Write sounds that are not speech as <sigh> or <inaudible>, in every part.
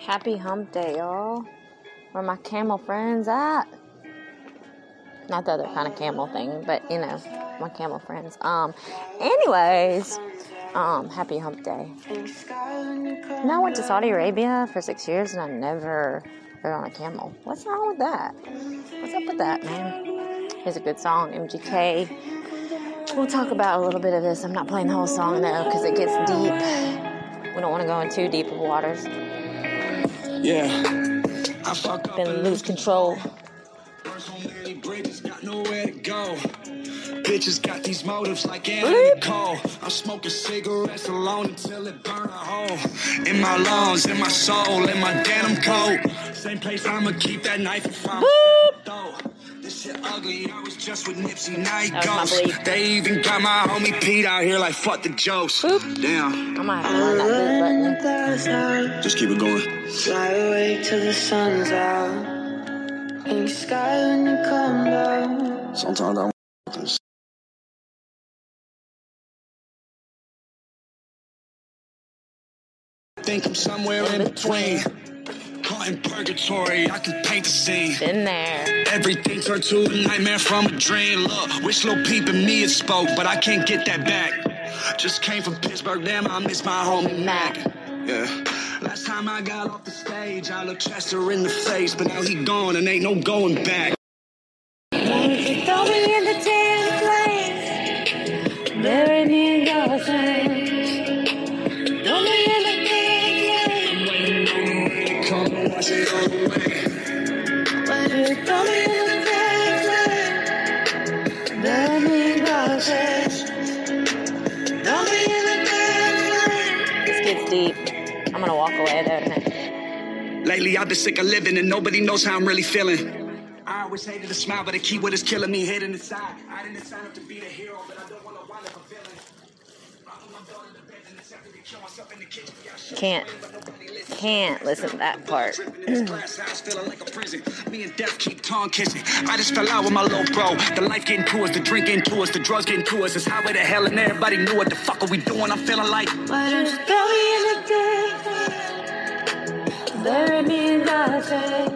Happy hump day, y'all. Where my camel friends at? Not the other kind of camel thing, but you know, my camel friends. Um, anyways, um, happy hump day. Now I went to Saudi Arabia for six years and I never rode on a camel. What's wrong with that? What's up with that, man? Here's a good song, MGK. We'll talk about a little bit of this. I'm not playing the whole song though, because it gets deep. We don't want to go in too deep of waters. Yeah. I fuck up and lose control. First on many bridges, got nowhere to go. Bitches got these motives like Anna Cole. I'm smoking cigarettes alone until it burn a hole. In my lungs, in my soul, in my denim coat. Same place I'ma keep that knife if I'm though. This shit ugly, I was just with Nipsey, now he That was my goes. bleep. They even got my homie Pete out here like fuck the jokes. Boop. Damn, I might have to learn that boot button. just keep it going. Fly away till the sun's out. Pink sky when you come down. Sometimes I this. Think I'm somewhere in between. Caught in purgatory, I can paint the scene. Been there. Everything turned to a nightmare from a dream. Look, wish Lil Peep and me had spoke, but I can't get that back. Just came from Pittsburgh, damn, I miss my homie Mac. Yeah. Last time I got off the stage, I looked Chester in the face, but now he gone and ain't no going back. Throw me in the tan flame. Bury me in your sand. I'm gonna walk away. Lately, I've been sick of living and nobody knows how I'm really feeling. I always hated to smile, but the key word is killing me hidden inside. I didn't sign up to be the hero, but I don't want to wind up a villain. I put my daughter to bed and accepted to kill myself in the kitchen. Yeah, shit. Can't, can't listen to that part. Me and death keep tongue kissing. I just fell out with my little bro. The life getting to us, the drink getting to us, the drugs getting to us. It's highway to hell, and everybody knew what the fuck are we doing. I'm feeling like. Why don't you throw me in the tan Bury me in the sand.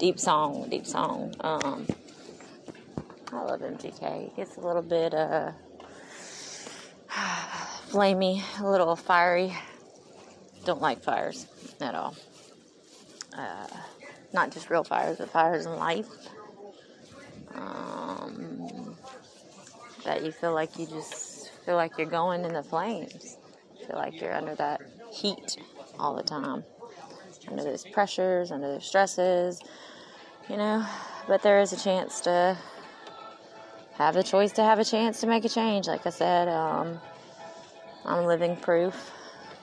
Deep song, deep song. Um, I love MGK. It's a little bit uh, <sighs> flamey, a little fiery. Don't like fires at all. Uh, not just real fires, but fires in life. Um, that you feel like you just feel like you're going in the flames. Feel like you're under that heat all the time under those pressures, under those stresses, you know. But there is a chance to have the choice to have a chance to make a change. Like I said, um, I'm living proof.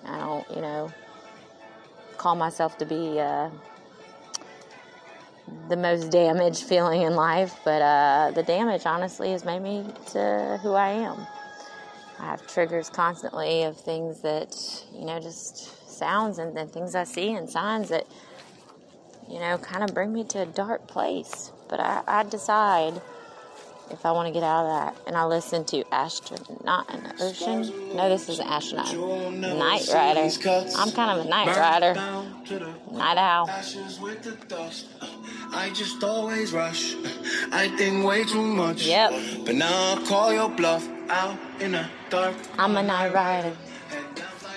I don't, you know, call myself to be uh, the most damaged feeling in life, but uh, the damage honestly has made me to who I am. I have triggers constantly of things that, you know, just sounds and then things I see and signs that, you know, kind of bring me to a dark place. But I, I decide if I want to get out of that. And I listen to Astronaut in the Ocean. No, this isn't Astronaut. Night Rider. I'm kind of a night rider. Night owl. Ashes with the dust. I just always rush. I think way too much. Yep. But now I call your bluff out in the dark. I'm a night rider.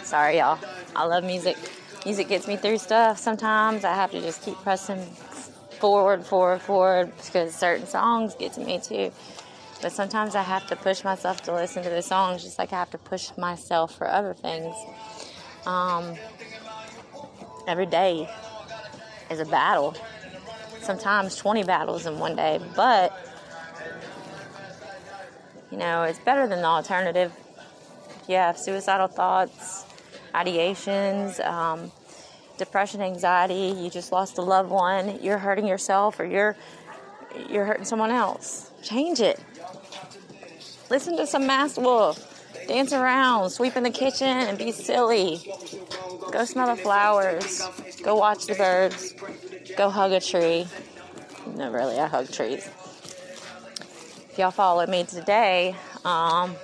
Sorry, y'all. I love music. Music gets me through stuff. Sometimes I have to just keep pressing forward, forward, forward because certain songs get to me too. But sometimes I have to push myself to listen to the songs just like I have to push myself for other things. Um, every day is a battle. Sometimes 20 battles in one day, but you know, it's better than the alternative. If you have suicidal thoughts, ideations, um, depression, anxiety, you just lost a loved one, you're hurting yourself or you're you're hurting someone else. Change it. Listen to some Masked Wolf. Dance around, sweep in the kitchen, and be silly. Go smell the flowers. Go watch the birds. Go hug a tree. No, really, I hug trees. If y'all follow me today, um,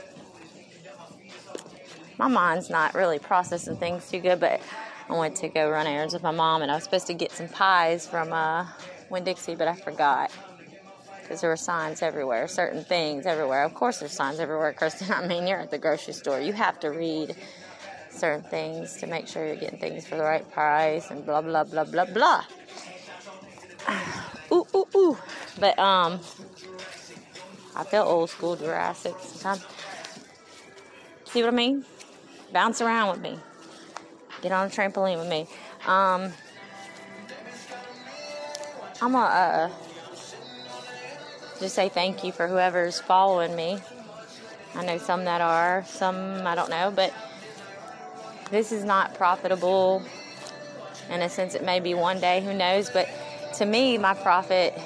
my mind's not really processing things too good, but I went to go run errands with my mom, and I was supposed to get some pies from uh, Winn Dixie, but I forgot because there were signs everywhere, certain things everywhere. Of course, there's signs everywhere, Kristen. <laughs> I mean, you're at the grocery store. You have to read certain things to make sure you're getting things for the right price and blah, blah, blah, blah, blah. <sighs> Ooh, ooh, ooh. But, um, I feel old school Jurassic sometimes. See what I mean? Bounce around with me. Get on a trampoline with me. Um, I'm a, uh, just say thank you for whoever's following me. I know some that are, some I don't know, but this is not profitable. In a sense, it may be one day, who knows? But to me, my profit,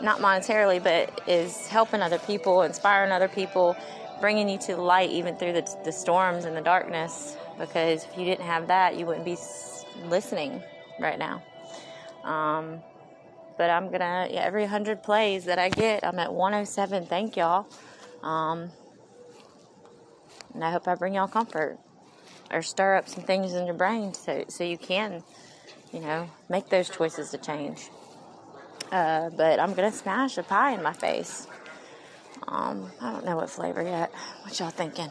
not monetarily, but is helping other people, inspiring other people, bringing you to the light even through the, the storms and the darkness. Because if you didn't have that, you wouldn't be listening right now. Um, but I'm gonna yeah, every hundred plays that I get, I'm at 107. Thank y'all, um, and I hope I bring y'all comfort or stir up some things in your brain so so you can, you know, make those choices to change. Uh, but I'm gonna smash a pie in my face. Um, I don't know what flavor yet. What y'all thinking?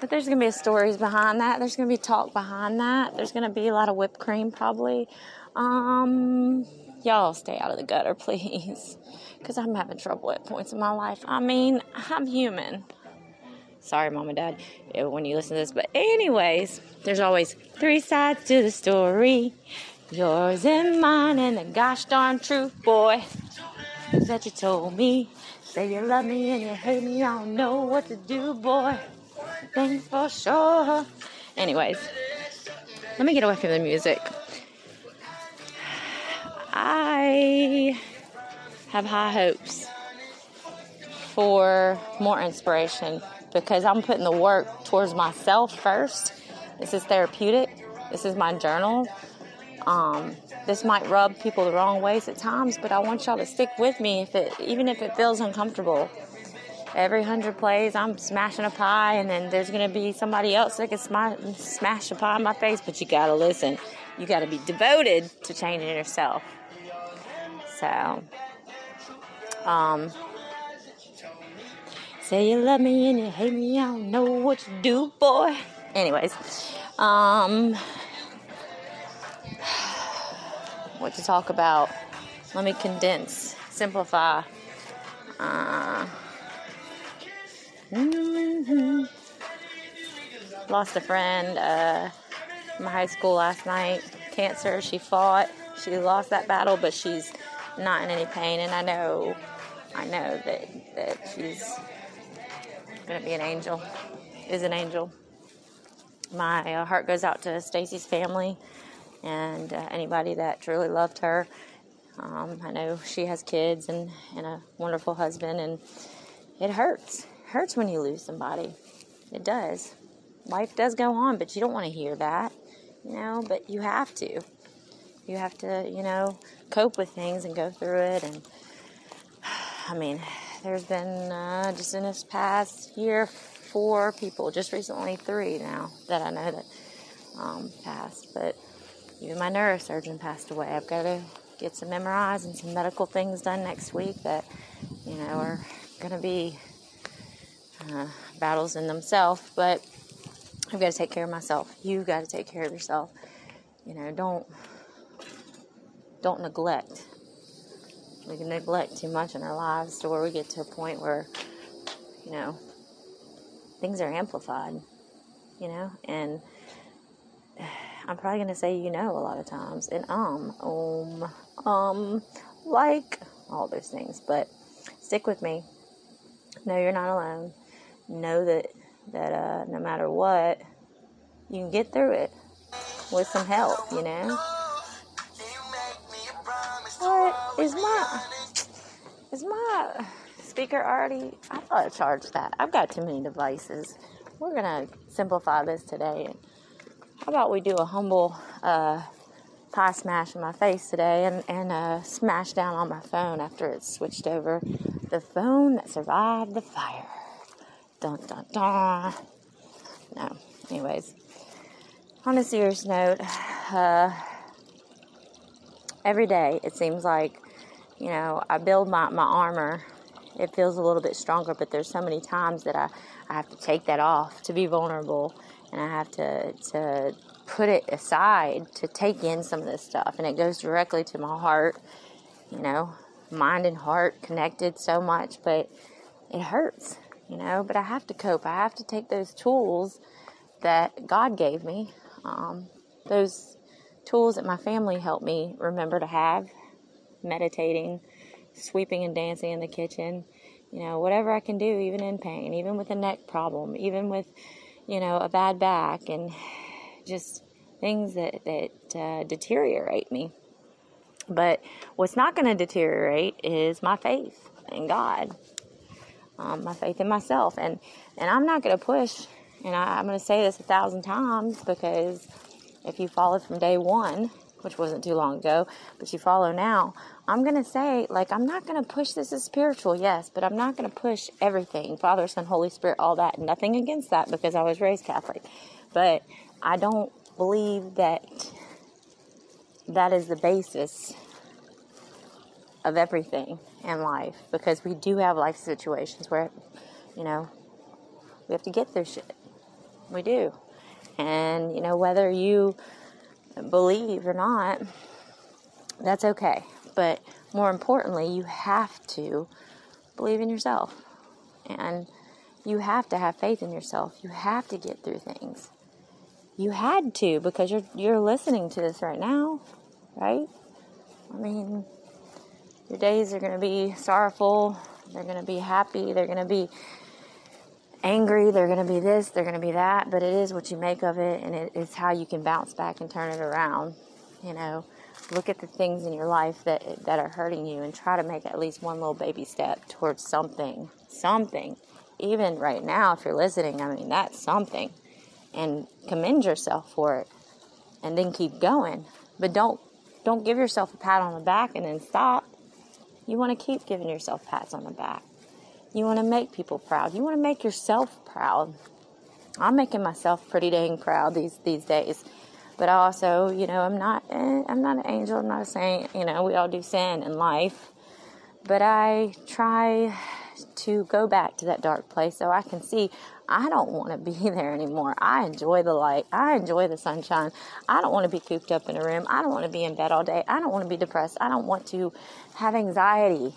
But there's gonna be stories behind that. There's gonna be talk behind that. There's gonna be a lot of whipped cream probably. Um, y'all stay out of the gutter, <laughs> please. Because I'm having trouble at points in my life. I mean, I'm human. Sorry, mom and dad, when you listen to this. But, anyways, there's always three sides to the story yours and mine, and the gosh darn truth, boy, that you told me. Say you love me and you hate me, I don't know what to do, boy. Thanks for sure. Anyways, let me get away from the music. I have high hopes for more inspiration because I'm putting the work towards myself first. This is therapeutic. This is my journal. Um, this might rub people the wrong ways at times, but I want y'all to stick with me if it, even if it feels uncomfortable. Every hundred plays, I'm smashing a pie, and then there's gonna be somebody else that can smash, a pie in my face. But you gotta listen. You gotta be devoted to changing yourself. So, um, say you love me and you hate me, I don't know what you do, boy. Anyways, um, what to talk about? Let me condense, simplify. Uh, mm-hmm. Lost a friend uh, in my high school last night. Cancer. She fought. She lost that battle, but she's not in any pain, and I know, I know that that she's gonna be an angel, is an angel. My uh, heart goes out to Stacy's family and uh, anybody that truly loved her. Um, I know she has kids and, and a wonderful husband, and it hurts. It hurts when you lose somebody. It does. Life does go on, but you don't want to hear that, you know. But you have to. You have to, you know, cope with things and go through it. And I mean, there's been uh, just in this past year four people, just recently three now that I know that um, passed. But even my neurosurgeon passed away. I've got to get some MRIs and some medical things done next week that you know are going to be uh, battles in themselves. But I've got to take care of myself. You've got to take care of yourself. You know, don't don't neglect. We can neglect too much in our lives to where we get to a point where, you know, things are amplified, you know, and I'm probably gonna say you know a lot of times, and um, um, um, like all those things. But stick with me. No, you're not alone. Know that that uh, no matter what, you can get through it with some help. You know. What is my is my speaker already? I thought I charged that. I've got too many devices. We're gonna simplify this today. How about we do a humble uh, pie smash in my face today and, and uh, smash down on my phone after it's switched over. The phone that survived the fire. Dun dun dun. No. Anyways, on a serious note, uh, every day it seems like, you know, I build my, my armor. It feels a little bit stronger, but there's so many times that I, I have to take that off to be vulnerable and I have to, to put it aside to take in some of this stuff. And it goes directly to my heart, you know, mind and heart connected so much, but it hurts, you know. But I have to cope. I have to take those tools that God gave me, um, those tools that my family helped me remember to have meditating, sweeping and dancing in the kitchen, you know, whatever I can do, even in pain, even with a neck problem, even with, you know, a bad back, and just things that, that uh, deteriorate me. But what's not going to deteriorate is my faith in God, um, my faith in myself. And, and I'm not going to push, and I, I'm going to say this a thousand times because if you followed from day one, which wasn't too long ago, but you follow now, I'm going to say, like, I'm not going to push this as spiritual, yes, but I'm not going to push everything Father, Son, Holy Spirit, all that. Nothing against that because I was raised Catholic. But I don't believe that that is the basis of everything in life because we do have life situations where, you know, we have to get through shit. We do. And, you know, whether you believe or not, that's okay. But more importantly, you have to believe in yourself. And you have to have faith in yourself. You have to get through things. You had to because you're you're listening to this right now, right? I mean, your days are going to be sorrowful, they're going to be happy, they're going to be angry, they're going to be this, they're going to be that, but it is what you make of it, and it's how you can bounce back and turn it around. You know, look at the things in your life that that are hurting you, and try to make at least one little baby step towards something, something. Even right now, if you're listening, I mean that's something, and commend yourself for it, and then keep going. But don't don't give yourself a pat on the back and then stop. You want to keep giving yourself pats on the back. You want to make people proud. You want to make yourself proud. I'm making myself pretty dang proud these these days. But I also, you know, I'm not eh, I'm not an angel. I'm not a saint. You know, we all do sin in life. But I try to go back to that dark place so I can see I don't want to be <laughs> there anymore. I enjoy the light. I enjoy the sunshine. I don't want to be cooped up in a room. I don't want to be in bed all day. I don't want to be depressed. I don't want to have anxiety.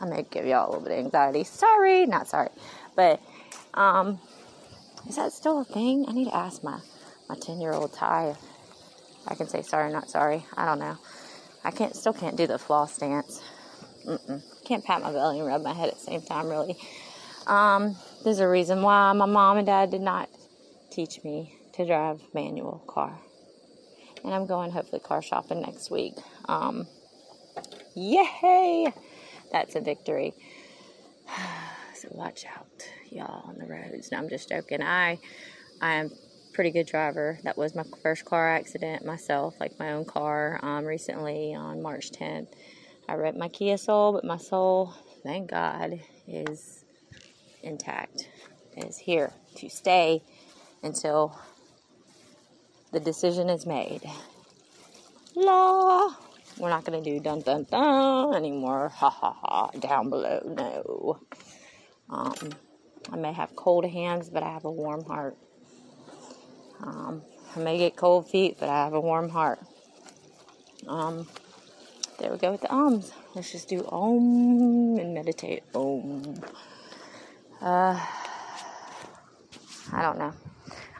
I may give y'all a little bit of anxiety. Sorry, not sorry. But um, is that still a thing? I need to ask my, my 10 year old Ty I can say sorry, not sorry. I don't know. I can't, still can't do the floss stance. Mm-mm. Can't pat my belly and rub my head at the same time, really. Um, there's a reason why my mom and dad did not teach me to drive manual car. And I'm going hopefully car shopping next week. Um, yay! That's a victory. <sighs> so watch out, y'all, on the roads. No, I'm just joking. I I am pretty good driver. That was my first car accident myself, like my own car, um, recently on March 10th. I wrecked my Kia Soul, but my soul, thank God, is intact. Is here to stay until the decision is made. La. We're not going to do dun dun dun anymore. Ha ha ha. Down below. No. Um, I may have cold hands, but I have a warm heart. Um, I may get cold feet, but I have a warm heart. Um, there we go with the ums. Let's just do om and meditate. Om. Uh, I don't know.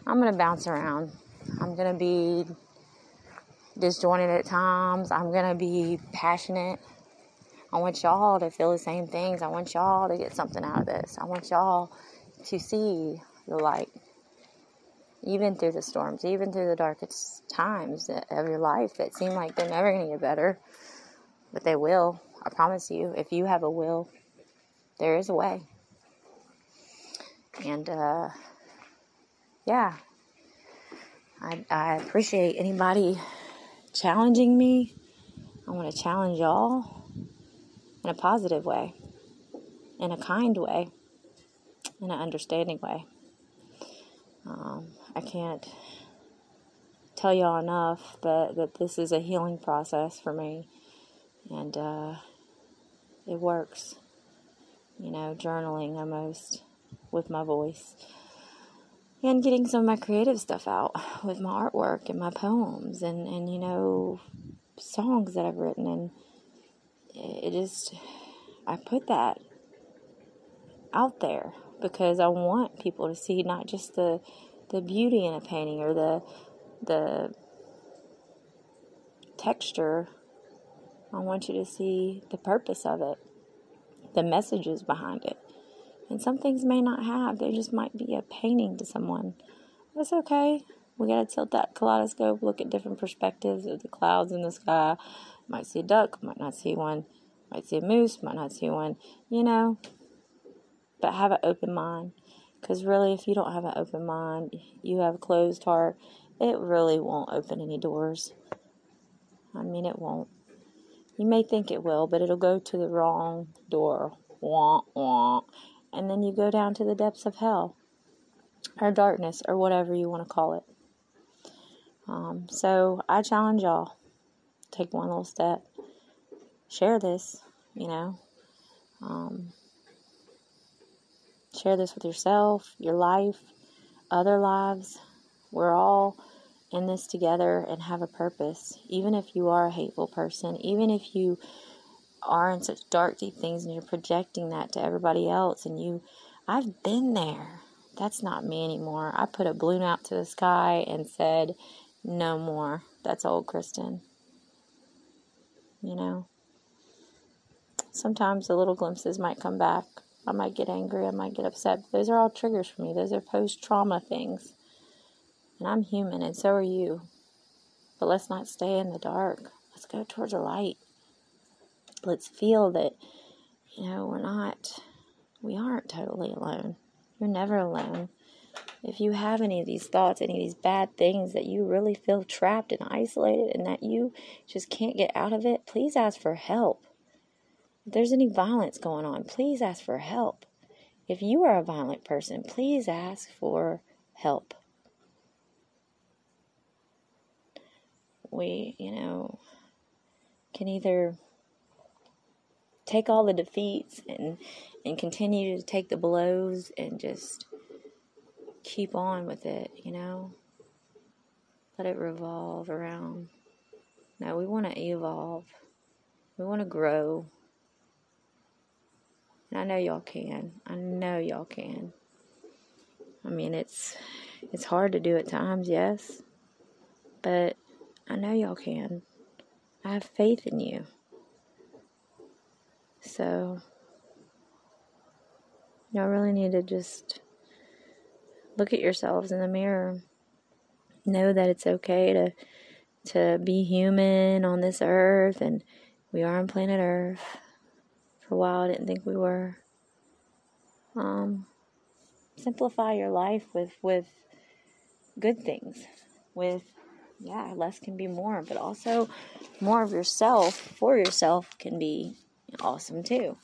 I'm gonna bounce around. I'm gonna be disjointed at times. I'm going to be passionate. I want y'all to feel the same things. I want y'all to get something out of this. I want y'all to see the light. Even through the storms, even through the darkest times of your life that seem like they're never going to get better, but they will. I promise you, if you have a will, there is a way. And, uh, yeah, I, I appreciate anybody challenging me. I want to challenge y'all in a positive way, in a kind way, in an understanding way. Um, I can't tell y'all enough that, that this is a healing process for me, and uh, it works. You know, journaling almost with my voice and getting some of my creative stuff out with my artwork and my poems and, and you know songs that I've written and it just I put that out there because I want people to see not just the the beauty in a painting or the the texture. I want you to see the purpose of it, the messages behind it. And some things may not have, they just might be a painting to someone. That's okay. We gotta tilt that kaleidoscope, look at different perspectives of the clouds in the sky. Might see a duck, might not see one. Might see a moose, might not see one. You know, but have an open mind. Because really, if you don't have an open mind, you have a closed heart, it really won't open any doors. I mean, it won't. You may think it will, but it'll go to the wrong door. Wah, wah and then you go down to the depths of hell or darkness or whatever you want to call it. Um, so I challenge y'all take one little step, share this, you know, um, share this with yourself, your life, other lives. We're all in this together and have a purpose. Even if you are a hateful person, even if you are in such dark, deep things and you're projecting that to everybody else. And you, I've been there. That's not me anymore. I put a balloon out to the sky and said, no more. That's old Kristen. You know? Sometimes the little glimpses might come back. I might get angry. I might get upset. Those are all triggers for me. Those are post trauma things. And I'm human, and so are you. But let's not stay in the dark. Let's go towards the light let's feel that, you know, we're not, we aren't totally alone. You're never alone. If you have any of these thoughts, any of these bad things that you really feel trapped and isolated and that you just can't get out of it, please ask for help. If there's any violence going on, please ask for help. If you are a violent person, please ask for help. We, you know, can either take all the defeats and and continue to take the blows and just keep on with it, you know? Let it revolve around. No, we want to evolve. We want to grow. And I know y'all can. I know y'all can. I mean, it's it's hard to do at times, yes. But I know y'all can. I have faith in you. So, y'all really need to just look at yourselves in the mirror. Know that it's okay to to be human on this earth and we are on planet Earth. For a while I didn't think we were. Um simplify your life with with good things. With yeah, less can be more, but also more of yourself for yourself can be awesome too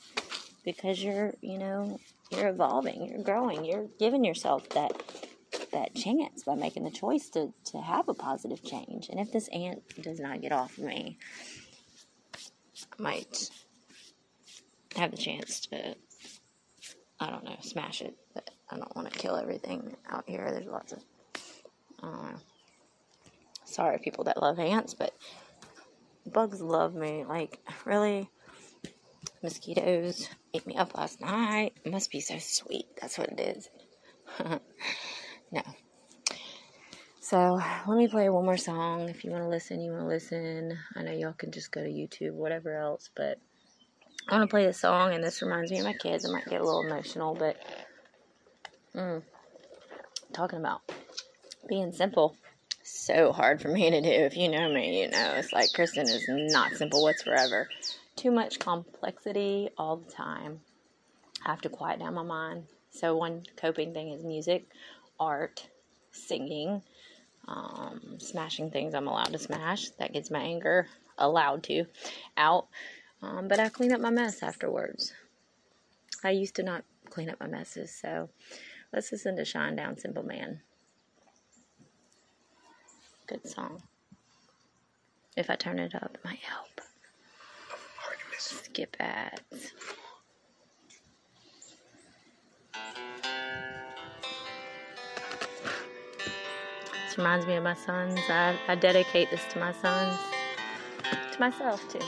because you're you know you're evolving you're growing you're giving yourself that that chance by making the choice to to have a positive change. And if this ant does not get off of me I might have the chance to I don't know smash it but I don't want to kill everything out here. There's lots of sorry people that love ants but bugs love me like really mosquitoes ate me up last night. It must be so sweet. That's what it is. <laughs> no. So let me play one more song. If you want to listen, you want to listen. I know y'all can just go to YouTube, whatever else, but I want to play a song, and this reminds me of my kids. I might get a little emotional, but mm, talking about being simple. So hard for me to do. If you know me, you know it's like Kristen is not simple whatsoever. Too much complexity all the time. I have to quiet down my mind. So one coping thing is music, art, singing, um, smashing things I'm allowed to smash. That gets my anger allowed to out. Um, but I clean up my mess afterwards. I used to not clean up my messes, so let's listen to Shinedown Simple Man. Good song. If I turn it up, it might help. Skip ads. This reminds me of my sons. I, I dedicate this to my sons, to myself too.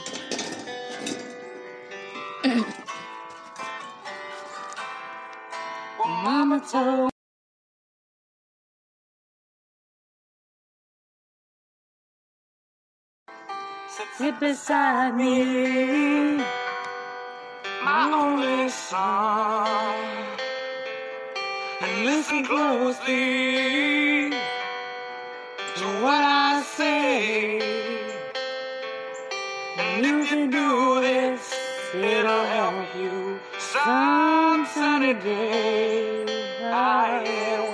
Mama told sit beside me, my only song. And listen closely to what I say. And you can do this, it'll help you some sunny day. I will.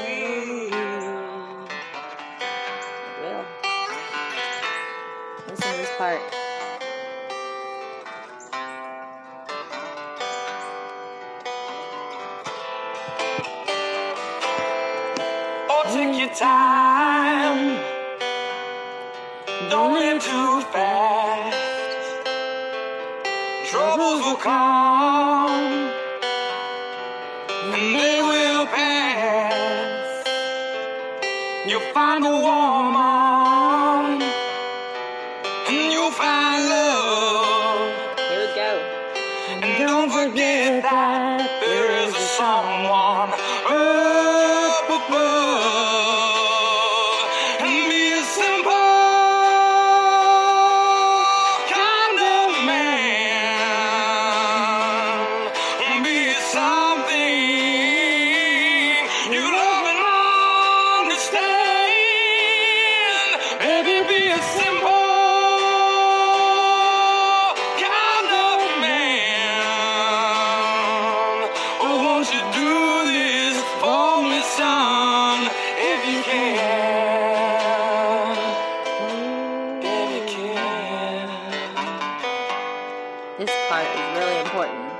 Really important.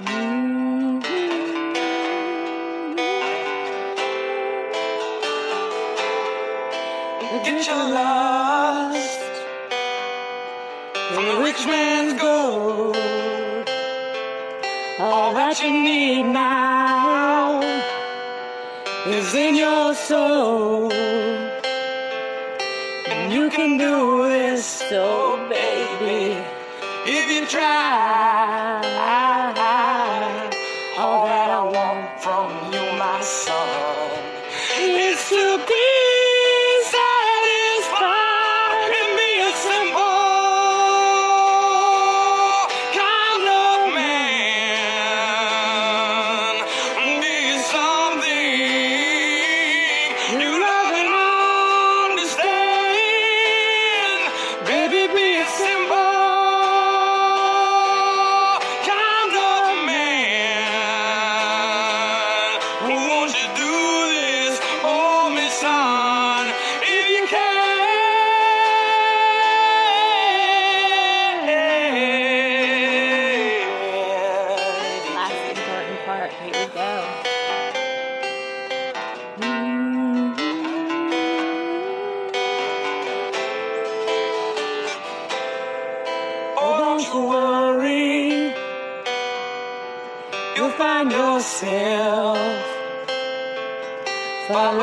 Mm-hmm. Get your lust from the rich man's gold. All that you need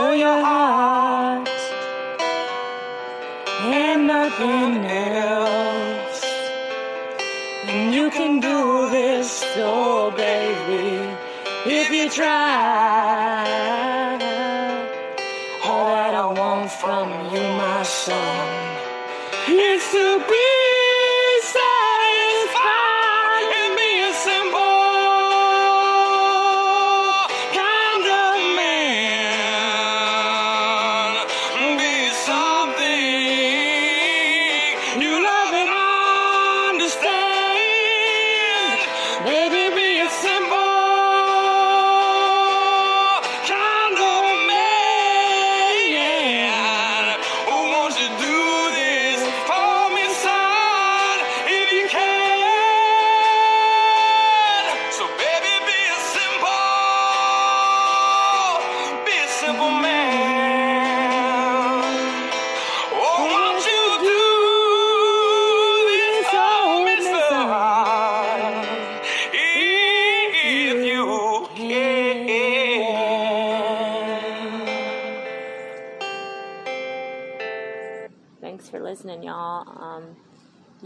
Follow your heart and nothing else. And you can do this, oh baby, if you try. All that I want from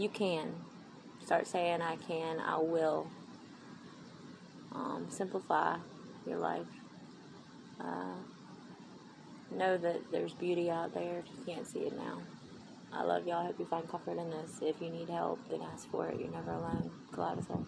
you can start saying I can, I will. Um, simplify your life. Uh, know that there's beauty out there if you can't see it now. I love y'all. I hope you find comfort in this. If you need help, then ask for it. You're never alone. Kaleidoscope.